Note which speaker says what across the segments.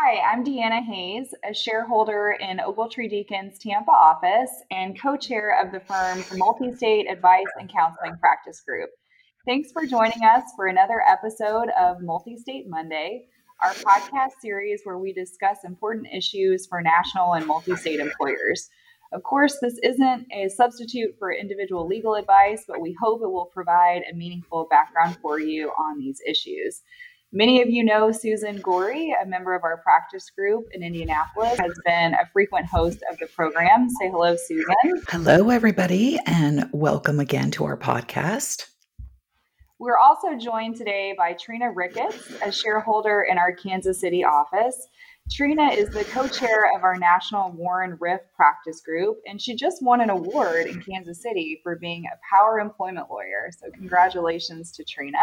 Speaker 1: Hi, I'm Dee Anna Hays, a shareholder in Ogletree Deakins Tampa office and co chair of the firm's multi state advice and counseling practice group. Thanks for joining us for another episode of Multi State Monday, our podcast series where we discuss important issues for national and multi state employers. Of course, this isn't a substitute for individual legal advice, but we hope it will provide a meaningful background for you on these issues. Many of you know Susan Gorey, a member of our practice group in Indianapolis, has been a frequent host of the program. Say hello, Susan.
Speaker 2: Hello, everybody, and welcome again to our podcast.
Speaker 1: We're also joined today by Trina Ricketts, a shareholder in our Kansas City office. Trina is the co chair of our National WARN RIF practice group, and she just won an award in Kansas City for being a power employment lawyer. So, congratulations to Trina.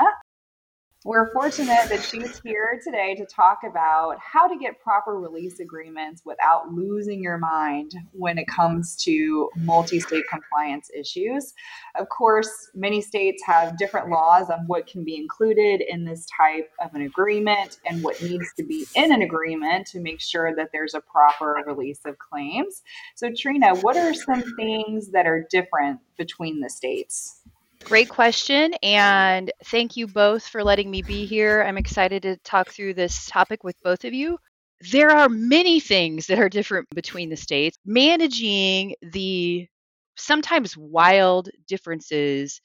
Speaker 1: We're fortunate that she's here today to talk about how to get proper release agreements without losing your mind when it comes to multi state compliance issues. Of course, many states have different laws on what can be included in this type of an agreement and what needs to be in an agreement to make sure that there's a proper release of claims. So, Trina, what are some things that are different between the states?
Speaker 3: Great question. And thank you both for letting me be here. I'm excited to talk through this topic with both of you. There are many things that are different between the states. Managing the sometimes wild differences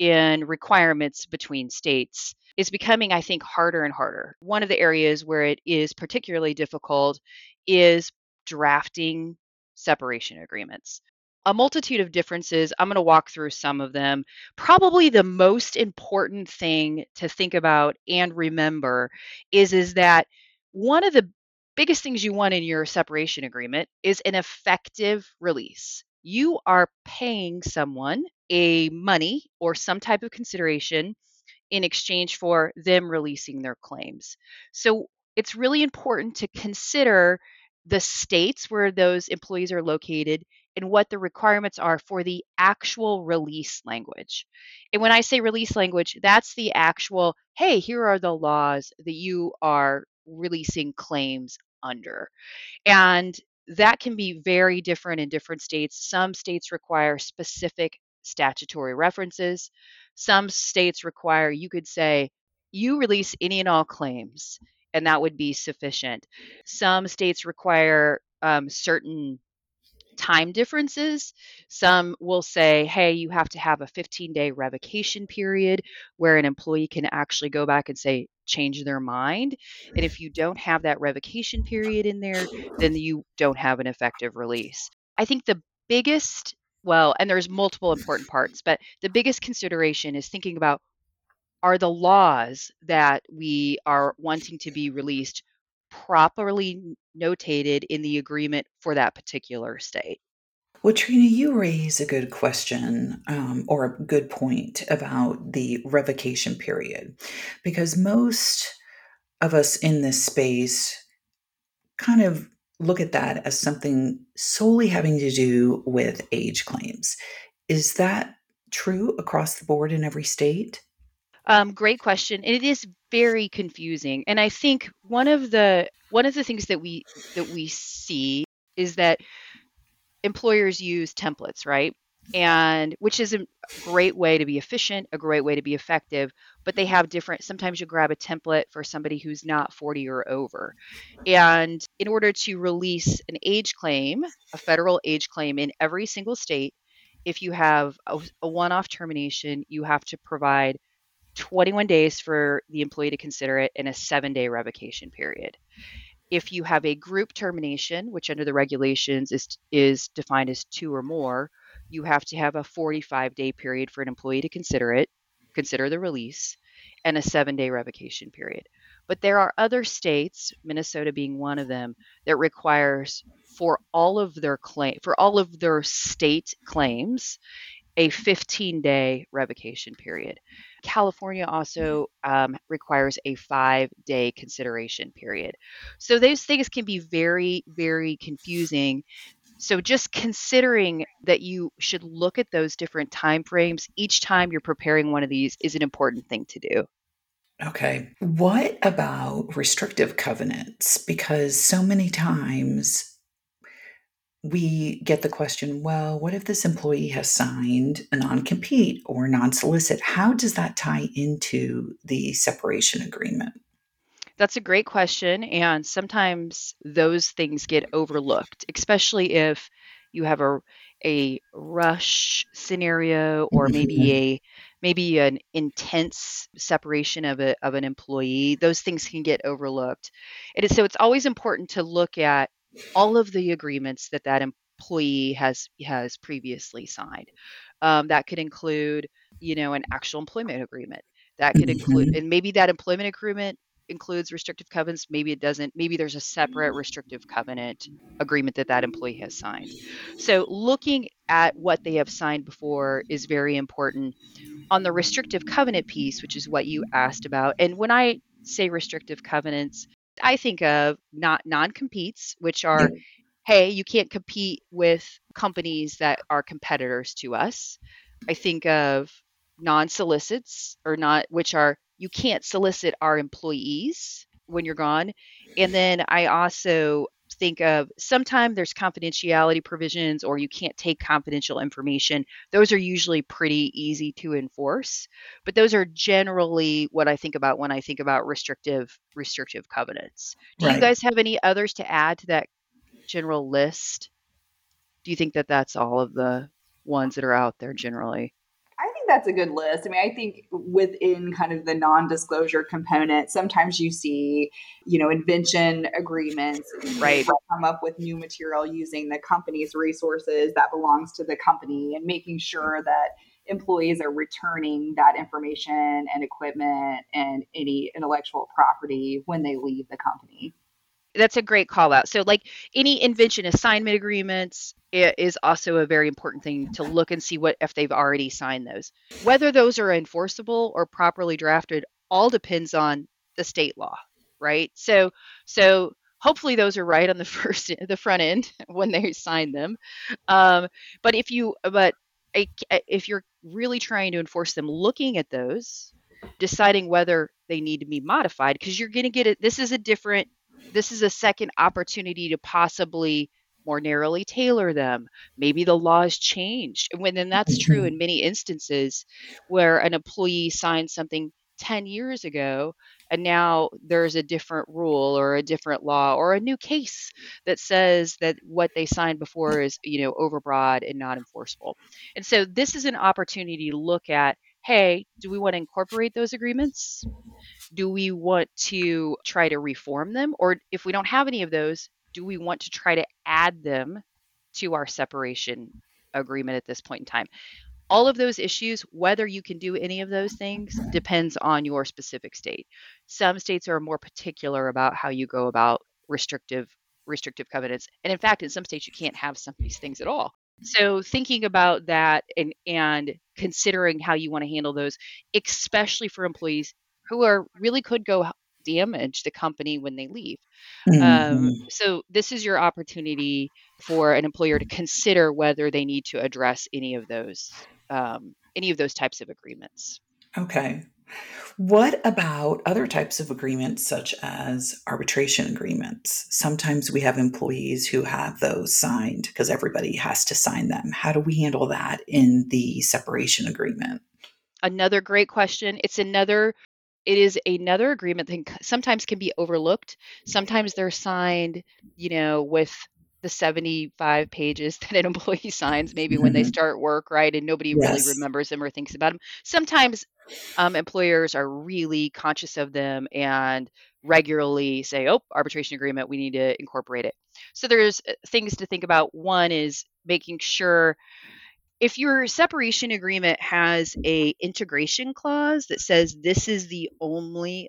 Speaker 3: in requirements between states is becoming, I think, harder and harder. One of the areas where it is particularly difficult is drafting separation agreements a multitude of differences. I'm going to walk through some of them. Probably the most important thing to think about and remember is is that one of the biggest things you want in your separation agreement is an effective release. You are paying someone a money or some type of consideration in exchange for them releasing their claims. So it's really important to consider the states where those employees are located and what the requirements are for the actual release language. And when I say release language, that's the actual, hey, here are the laws that you are releasing claims under. And that can be very different in different states. Some states require specific statutory references. Some states require, you could say, you release any and all claims, and that would be sufficient. Some states require um, certain time differences. Some will say, hey, you have to have a 15 day revocation period where an employee can actually go back and say, change their mind. And if you don't have that revocation period in there, then you don't have an effective release. I think the biggest, well, and there's multiple important parts, but the biggest consideration is thinking about are the laws that we are wanting to be released properly notated in the agreement for that particular state.
Speaker 2: Well, Trina, you raise a good question um, or a good point about the revocation period because most of us in this space kind of look at that as something solely having to do with age claims. Is that true across the board in every state?
Speaker 3: Um, great question. It is very confusing. And I think one of the one of the things that we that we see is that employers use templates, right? And which is a great way to be efficient, a great way to be effective, but they have different sometimes you grab a template for somebody who's not 40 or over. And in order to release an age claim, a federal age claim in every single state, if you have a, a one-off termination, you have to provide 21 days for the employee to consider it and a seven day revocation period. If you have a group termination, which under the regulations is, is defined as two or more, you have to have a 45 day period for an employee to consider it, consider the release, and a seven day revocation period. But there are other states, Minnesota being one of them, that requires for all of their claim for all of their state claims a 15 day revocation period. California also um, requires a five day consideration period. So those things can be very, very confusing. So just considering that you should look at those different time frames each time you're preparing one of these is an important thing to do.
Speaker 2: Okay. What about restrictive covenants? Because so many times we get the question well, what if this employee has signed a non compete or non solicit? How does that tie into the separation agreement?
Speaker 3: That's a great question. And sometimes those things get overlooked, especially if you have a, a rush scenario or maybe mm-hmm. a maybe an intense separation of a of an employee those things can get overlooked and so it's always important to look at all of the agreements that that employee has has previously signed. Um, that could include, you know, an actual employment agreement. That could include, mm-hmm. and maybe that employment agreement includes restrictive covenants. Maybe it doesn't. Maybe there's a separate restrictive covenant agreement that that employee has signed. So looking at what they have signed before is very important. On the restrictive covenant piece, which is what you asked about, and when I say restrictive covenants, I think of not non-competes, which are, mm. hey, you can't compete with companies that are competitors to us. I think of non-solicits or not, which are you can't solicit our employees when you're gone. And then I also think of sometimes there's confidentiality provisions or you can't take confidential information. Those are usually pretty easy to enforce, but those are generally what I think about when I think about restrictive restrictive covenants. Do right. you guys have any others to add to that general list? Do you think that that's all of the ones that are out there generally?
Speaker 1: That's a good list. I mean, I think within kind of the non-disclosure component, sometimes you see, you know, invention agreements,
Speaker 3: right?
Speaker 1: Come up with new material using the company's resources that belongs to the company, and making sure that employees are returning that information and equipment and any intellectual property when they leave the company
Speaker 3: that's a great call out. So, like any invention assignment agreements is also a very important thing to look and see what if they've already signed those. Whether those are enforceable or properly drafted all depends on the state law, right? So, so hopefully those are right on the first the front end when they sign them. Um, but if you but if you're really trying to enforce them, looking at those, deciding whether they need to be modified because you're going to get it. This is a different this is a second opportunity to possibly more narrowly tailor them. Maybe the law has changed. And when then that's true in many instances where an employee signed something 10 years ago and now there's a different rule or a different law or a new case that says that what they signed before is you know overbroad and not enforceable and so this is an opportunity to look at hey do we want to incorporate those agreements do we want to try to reform them? Or if we don't have any of those, do we want to try to add them to our separation agreement at this point in time? All of those issues, whether you can do any of those things, depends on your specific state. Some states are more particular about how you go about restrictive restrictive covenants. And in fact, in some states you can't have some of these things at all. So thinking about that and and considering how you want to handle those, especially for employees who are really could go damage the company when they leave. Um, mm-hmm. Um, so this is your opportunity for an employer to consider whether they need to address any of those um, any of those types of agreements.
Speaker 2: Okay. What about other types of agreements, such as arbitration agreements? Sometimes we have employees who have those signed because everybody has to sign them. How do we handle that in the separation agreement?
Speaker 3: Another great question. It's another it is another agreement that sometimes can be overlooked. Sometimes they're signed, you know, with the 75 pages that an employee signs maybe mm-hmm. when they mm-hmm. start work, right? And nobody yes. really remembers them or thinks about them. Sometimes um, employers are really conscious of them and regularly say, oh, arbitration agreement, we need to incorporate it. So there's uh, things to think about. One is making sure if your separation agreement has a integration clause that says this is the only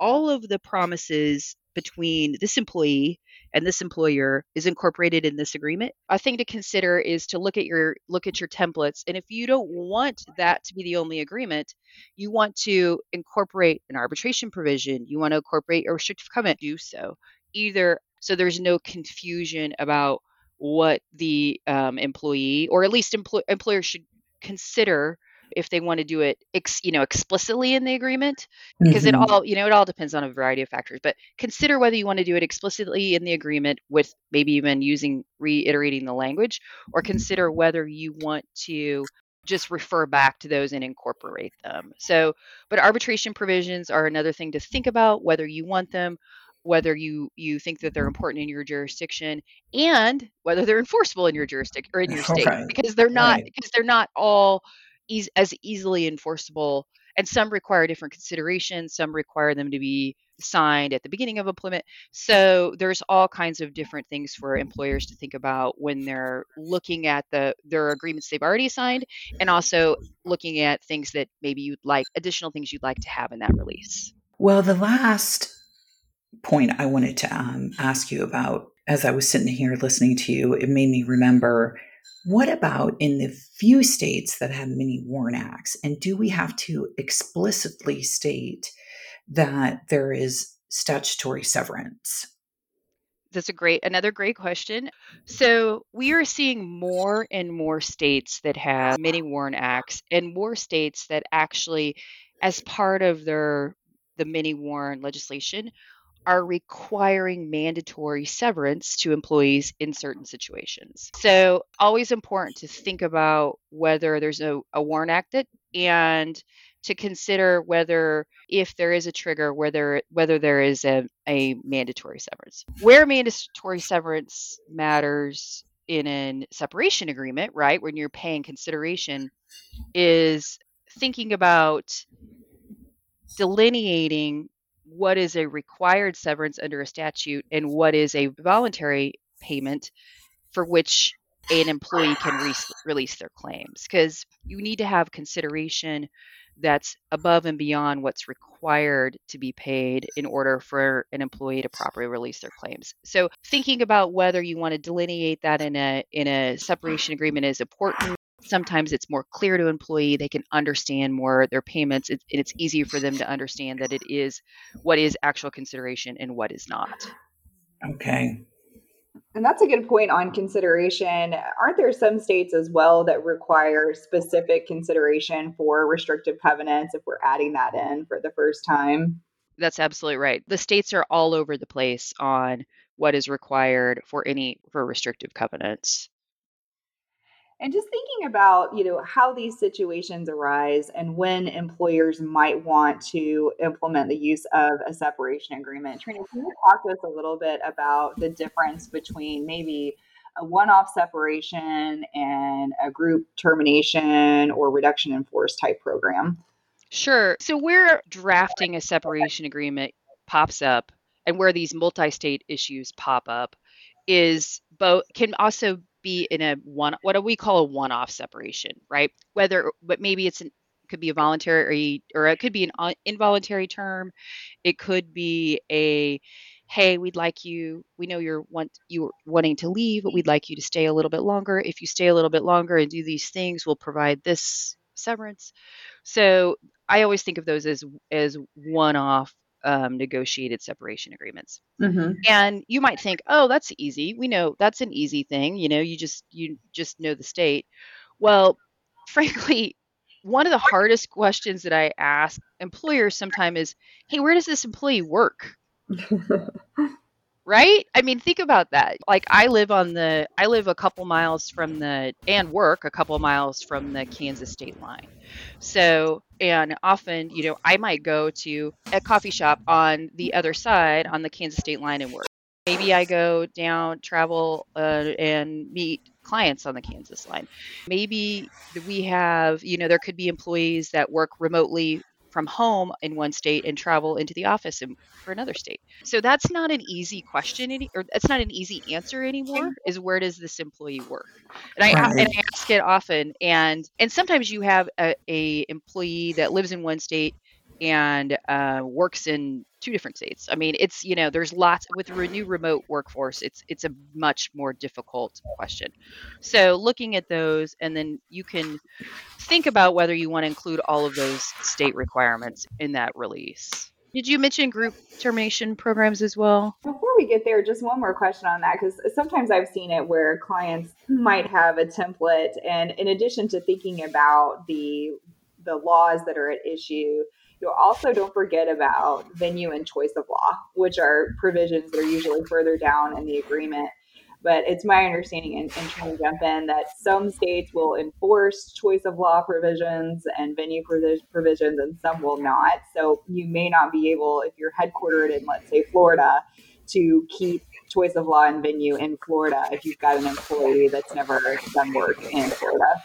Speaker 3: all of the promises between this employee and this employer is incorporated in this agreement a thing to consider is to look at your look at your templates. And if you don't want that to be the only agreement you want to incorporate an arbitration provision. You want to incorporate a restrictive covenant. Do so. Either so there's no confusion about what the um, employee or at least empl- employers should consider if they want to do it ex, you know explicitly in the agreement because mm-hmm. it all you know it all depends on a variety of factors but consider whether you want to do it explicitly in the agreement with maybe even using reiterating the language or consider whether you want to just refer back to those and incorporate them so but arbitration provisions are another thing to think about whether you want them whether you you think that they're important in your jurisdiction and whether they're enforceable in your jurisdiction or in your state right. because they're not right. because they're not all e- as easily enforceable and some require different considerations some require them to be signed at the beginning of employment so there's all kinds of different things for employers to think about when they're looking at the their agreements they've already signed and also looking at things that maybe you'd like additional things you'd like to have in that release
Speaker 2: well the last point I wanted to um, ask you about as I was sitting here listening to you, it made me remember what about in the few states that have mini WARN acts? And do we have to explicitly state that there is statutory severance?
Speaker 3: That's a great, another great question. So we are seeing more and more states that have mini WARN acts and more states that actually, as part of their the mini WARN legislation, are requiring mandatory severance to employees in certain situations. So, always important to think about whether there's a, a WARN Act and to consider whether if there is a trigger whether whether there is a, a mandatory severance where mandatory severance matters in a separation agreement right when you're paying consideration is thinking about delineating what is a required severance under a statute and what is a voluntary payment for which an employee can re- release their claims because you need to have consideration that's above and beyond what's required to be paid in order for an employee to properly release their claims. So thinking about whether you want to delineate that in a in a separation agreement is important sometimes it's more clear to employee they can understand more their payments it, it's easier for them to understand that it is what is actual consideration and what is not.
Speaker 2: Okay.
Speaker 1: And that's a good point on consideration. Aren't there some states as well that require specific consideration for restrictive covenants if we're adding that in for the first time?
Speaker 3: That's absolutely right. The states are all over the place on what is required for any for restrictive covenants
Speaker 1: and just thinking about you know how these situations arise and when employers might want to implement the use of a separation agreement. Trina can you talk to us a little bit about the difference between maybe a one-off separation and a group termination or reduction in force type program?
Speaker 3: Sure. So where drafting a separation agreement pops up and where these multi-state issues pop up is both can also be in a one what do we call a one-off separation, right? Whether but maybe it's an could be a voluntary or it could be an uh, involuntary term. It could be a hey, we'd like you. We know you're want you're wanting to leave, but we'd like you to stay a little bit longer. If you stay a little bit longer and do these things, we'll provide this severance. So I always think of those as as one-off um, negotiated separation agreements. Mm-hmm. And you might think, oh, that's easy. We know that's an easy thing. You know, you just you just know the state. Well, frankly, one of the hardest questions that I ask employers sometimes is, hey, where does this employee work? right? I mean think about that. Like i live on the i live a couple miles from the and work a couple miles from the kansas state line. So and often you know i might go to a coffee shop on the other side on the kansas state line and work. Maybe i go down travel uh, and meet clients on the kansas line. Maybe we have you know there could be employees that work remotely from home in one state and travel into the office in, for another state. So that's not an easy question, any, or that's not an easy answer anymore. Is where does this employee work? And I, right. and I ask it often, and and sometimes you have a, a employee that lives in one state and uh, works in two different states. I mean, it's you know, there's lots with the new remote workforce. It's it's a much more difficult question. So looking at those, and then you can think about whether you want to include all of those state requirements in that release. Did you mention group termination programs as well?
Speaker 1: Before we get there, just one more question on that because sometimes I've seen it where clients might have a template, and in addition to thinking about the the laws that are at issue, you also don't forget about venue and choice of law, which are provisions that are usually further down in the agreement. But it's my understanding, and, and trying to jump in, that some states will enforce choice of law provisions and venue provisions, and some will not. So you may not be able, if you're headquartered in, let's say, Florida, to keep choice of law and venue in Florida if you've got an employee that's never done work in Florida.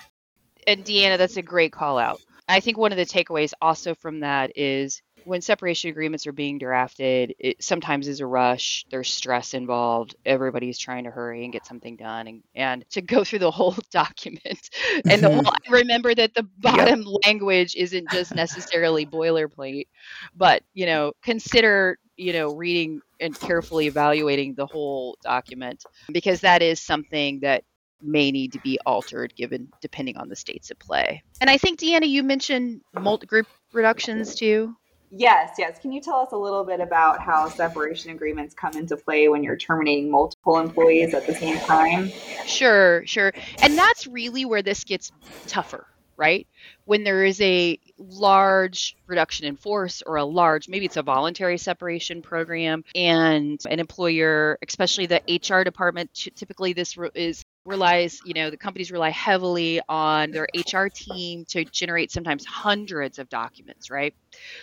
Speaker 3: And Dee Anna, that's a great call out. I think one of the takeaways also from that is when separation agreements are being drafted, it sometimes is a rush. There's stress involved. Everybody's trying to hurry and get something done, and, and to go through the whole document. And the whole, mm-hmm. remember that the bottom yep. language isn't just necessarily boilerplate, but you know, consider you know reading and carefully evaluating the whole document because that is something that may need to be altered given depending on the states at play. And I think Dee Anna, you mentioned multi group reductions too.
Speaker 1: Yes, yes. Can you tell us a little bit about how separation agreements come into play when you're terminating multiple employees at the same time?
Speaker 3: Sure, sure. And that's really where this gets tougher, right? When there is a large reduction in force or a large, maybe it's a voluntary separation program, and an employer, especially the HR department, typically this is relies, you know, the companies rely heavily on their HR team to generate sometimes hundreds of documents, right?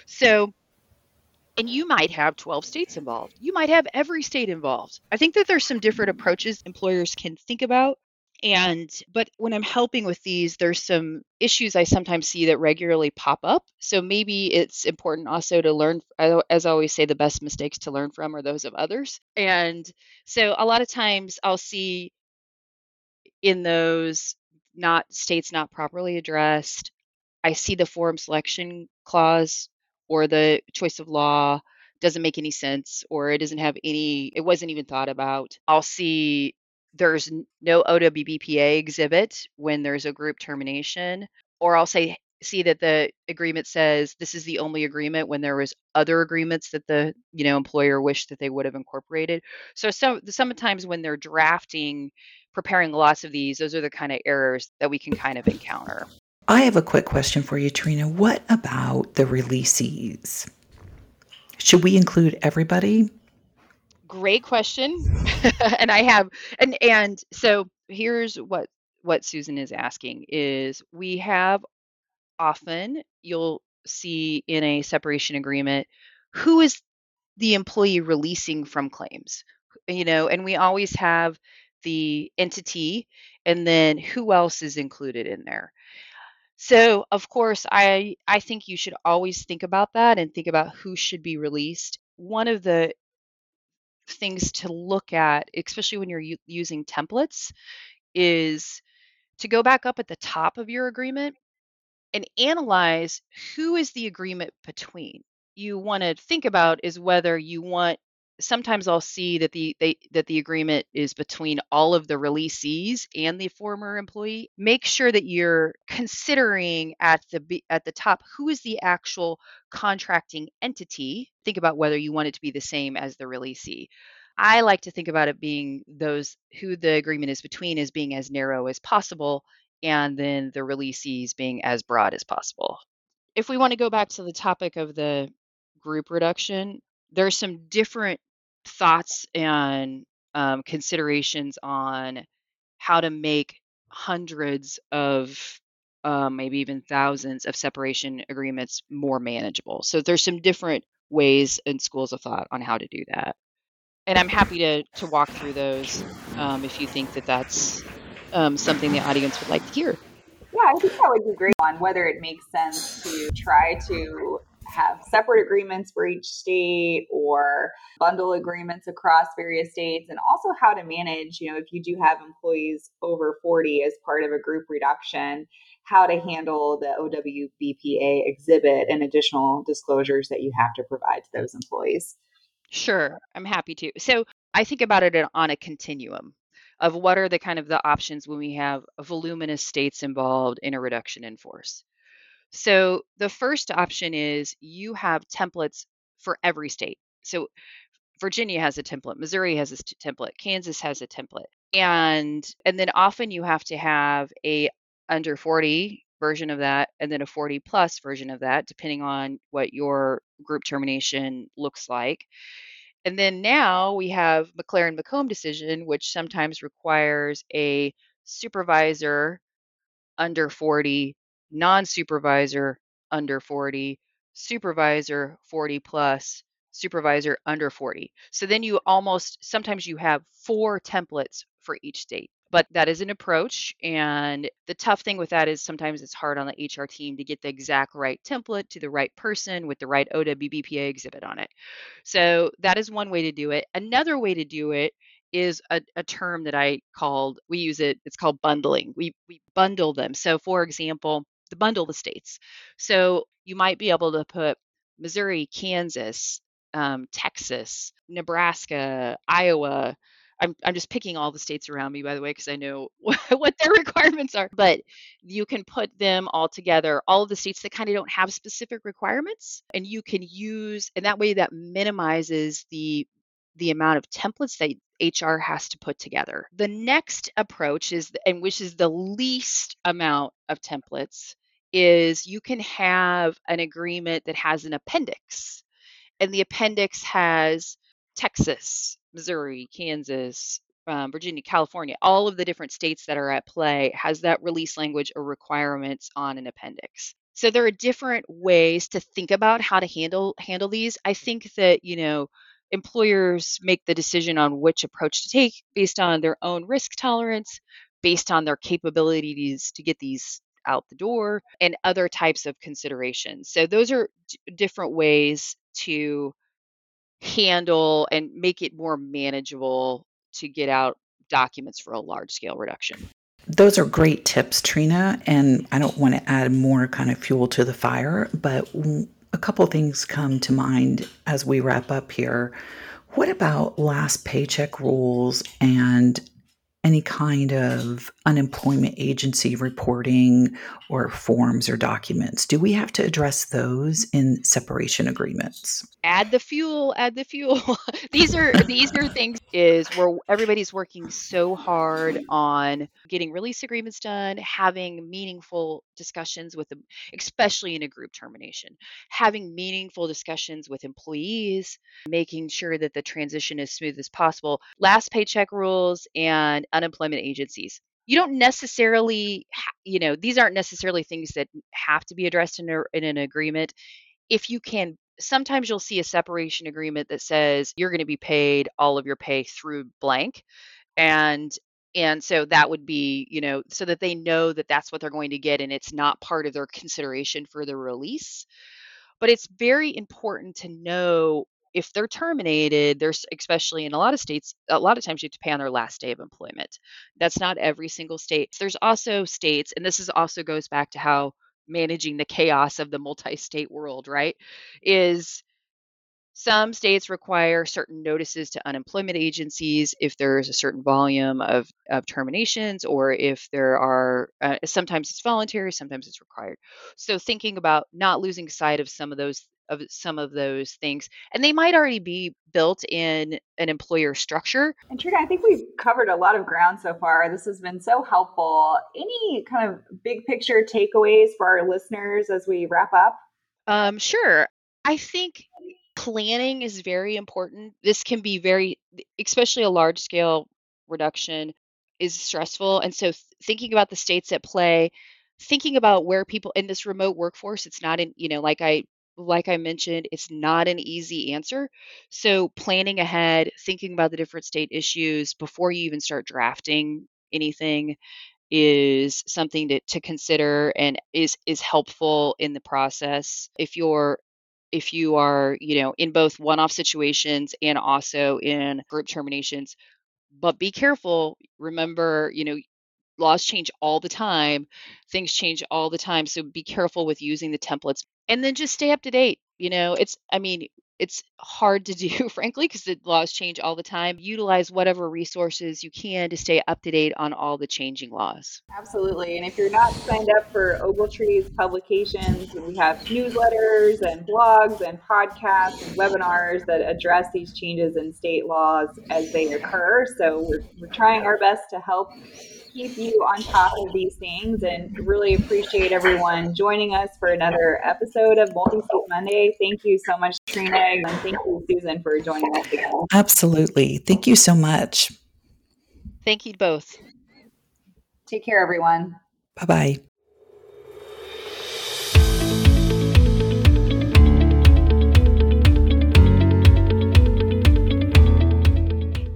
Speaker 3: So, and you might have 12 states involved. You might have every state involved. I think that there's some different approaches employers can think about. And, but when I'm helping with these, there's some issues I sometimes see that regularly pop up. So maybe it's important also to learn, as I always say, the best mistakes to learn from are those of others. And so a lot of times I'll see in those not states not properly addressed, I see the forum selection clause or the choice of law doesn't make any sense or it doesn't have any it wasn't even thought about. I'll see there's no OWBPA exhibit when there's a group termination or I'll say see that the agreement says this is the only agreement when there was other agreements that the you know employer wished that they would have incorporated so some sometimes when they're drafting preparing lots of these, those are the kind of errors that we can kind of encounter.
Speaker 2: I have a quick question for you, Trina. What about the releasees? Should we include everybody?
Speaker 3: Great question. and I have and and so here's what what Susan is asking is we have often you'll see in a separation agreement who is the employee releasing from claims you know and we always have the entity and then who else is included in there. So of course i i think you should always think about that and think about who should be released. One of the things to look at especially when you're u- using templates is to go back up at the top of your agreement and analyze who is the agreement between. You want to think about is whether you want sometimes I'll see that the they that the agreement is between all of the releasees and the former employee. Make sure that you're considering at the at the top who is the actual contracting entity. Think about whether you want it to be the same as the releasee. I like to think about it being those who the agreement is between as being as narrow as possible and then the releasees being as broad as possible. If we want to go back to the topic of the group reduction, there's some different thoughts and um, considerations on how to make hundreds of um, maybe even thousands of separation agreements more manageable. So there's some different ways and schools of thought on how to do that. And I'm happy to to walk through those um, if you think that that's um, something the audience would like to hear.
Speaker 1: Yeah, I think that would be great on whether it makes sense to try to have separate agreements for each state or bundle agreements across various states and also how to manage, you know, if you do have employees over 40 as part of a group reduction, how to handle the OWBPA exhibit and additional disclosures that you have to provide to those employees.
Speaker 3: Sure, I'm happy to. So I think about it on a continuum of what are the kind of the options when we have voluminous states involved in a reduction in force. So the first option is you have templates for every state. So Virginia has a template, Missouri has a template, Kansas has a template. And and then often you have to have a under 40 version of that and then a 40 plus version of that depending on what your group termination looks like. And then now we have McLaren Macomb decision which sometimes requires a supervisor under 40 non supervisor under 40, supervisor 40 plus, supervisor under 40. So then you almost sometimes you have four templates for each state. But that is an approach. And the tough thing with that is sometimes it's hard on the HR team to get the exact right template to the right person with the right OWBPA exhibit on it. So that is one way to do it. Another way to do it is a, a term that I called, we use it, it's called bundling. We, we bundle them. So, for example, the bundle the states. So you might be able to put Missouri, Kansas, um, Texas, Nebraska, Iowa. I'm, I'm just picking all the states around me, by the way, because I know what their requirements are. But you can put them all together, all of the states that kind of don't have specific requirements, and you can use, and that way that minimizes the the amount of templates that HR has to put together. The next approach is, and which is the least amount of templates, is you can have an agreement that has an appendix. And the appendix has Texas, Missouri, Kansas, um, Virginia, California, all of the different states that are at play has that release language or requirements on an appendix. So there are different ways to think about how to handle handle these. I think that, you know, employers make the decision on which approach to take based on their own risk tolerance, based on their capabilities to get these out the door, and other types of considerations. So, those are d- different ways to handle and make it more manageable to get out documents for a large scale reduction.
Speaker 2: Those are great tips, Trina. And I don't want to add more kind of fuel to the fire, but a couple things come to mind as we wrap up here. What about last paycheck rules and any kind of unemployment agency reporting or forms or documents. Do we have to address those in separation agreements?
Speaker 3: Add the fuel, add the fuel. these are these are things is where everybody's working so hard on getting release agreements done, having meaningful discussions with them, especially in a group termination, having meaningful discussions with employees, making sure that the transition is smooth as possible. Last paycheck rules and unemployment agencies. You don't necessarily you know these aren't necessarily things that have to be addressed in, a, in an agreement. If you can sometimes you'll see a separation agreement that says you're going to be paid all of your pay through blank and and so that would be you know so that they know that that's what they're going to get and it's not part of their consideration for the release. But it's very important to know if they're terminated, there's especially in a lot of states, a lot of times you have to pay on their last day of employment. That's not every single state. There's also states, and this is also goes back to how managing the chaos of the multi-state world, right? Is some states require certain notices to unemployment agencies if there's a certain volume of, of terminations or if there are, uh, sometimes it's voluntary, sometimes it's required. So thinking about not losing sight of some of those of some of those things and they might already be built in an employer structure
Speaker 1: and trina i think we've covered a lot of ground so far this has been so helpful any kind of big picture takeaways for our listeners as we wrap up
Speaker 3: um, sure i think planning is very important. This can be very, especially a large scale reduction is stressful. And so thinking about the states at play, thinking about where people in this remote workforce, it's not in, you know, like I like I mentioned, it's not an easy answer. So planning ahead, thinking about the different state issues before you even start drafting anything is something to, to consider and is is helpful in the process. If you're if you are, you know, in both one off situations and also in group terminations. But be careful. Remember, you know, laws change all the time, things change all the time. So be careful with using the templates and then just stay up to date. You know, it's, I mean, it's hard to do, frankly, because the laws change all the time. Utilize whatever resources you can to stay up to date on all the changing laws.
Speaker 1: Absolutely. And if you're not signed up for Ogletree's publications, we have newsletters and blogs and podcasts and webinars that address these changes in state laws as they occur. So we're, we're trying our best to help keep you on top of these things and really appreciate everyone joining us for another episode of Multi State Monday. Thank you so much, Trina, and thank you, Susan, for joining us again.
Speaker 2: Absolutely. Thank you so much.
Speaker 3: Thank you both.
Speaker 1: Take care, everyone.
Speaker 2: Bye bye.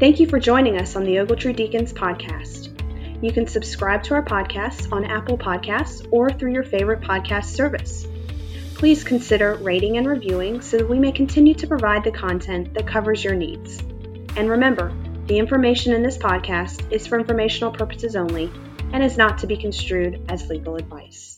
Speaker 4: Thank you for joining us on the Ogletree Deakins podcast. You can subscribe to our podcasts on Apple Podcasts or through your favorite podcast service. Please consider rating and reviewing so that we may continue to provide the content that covers your needs. And remember, the information in this podcast is for informational purposes only and is not to be construed as legal advice.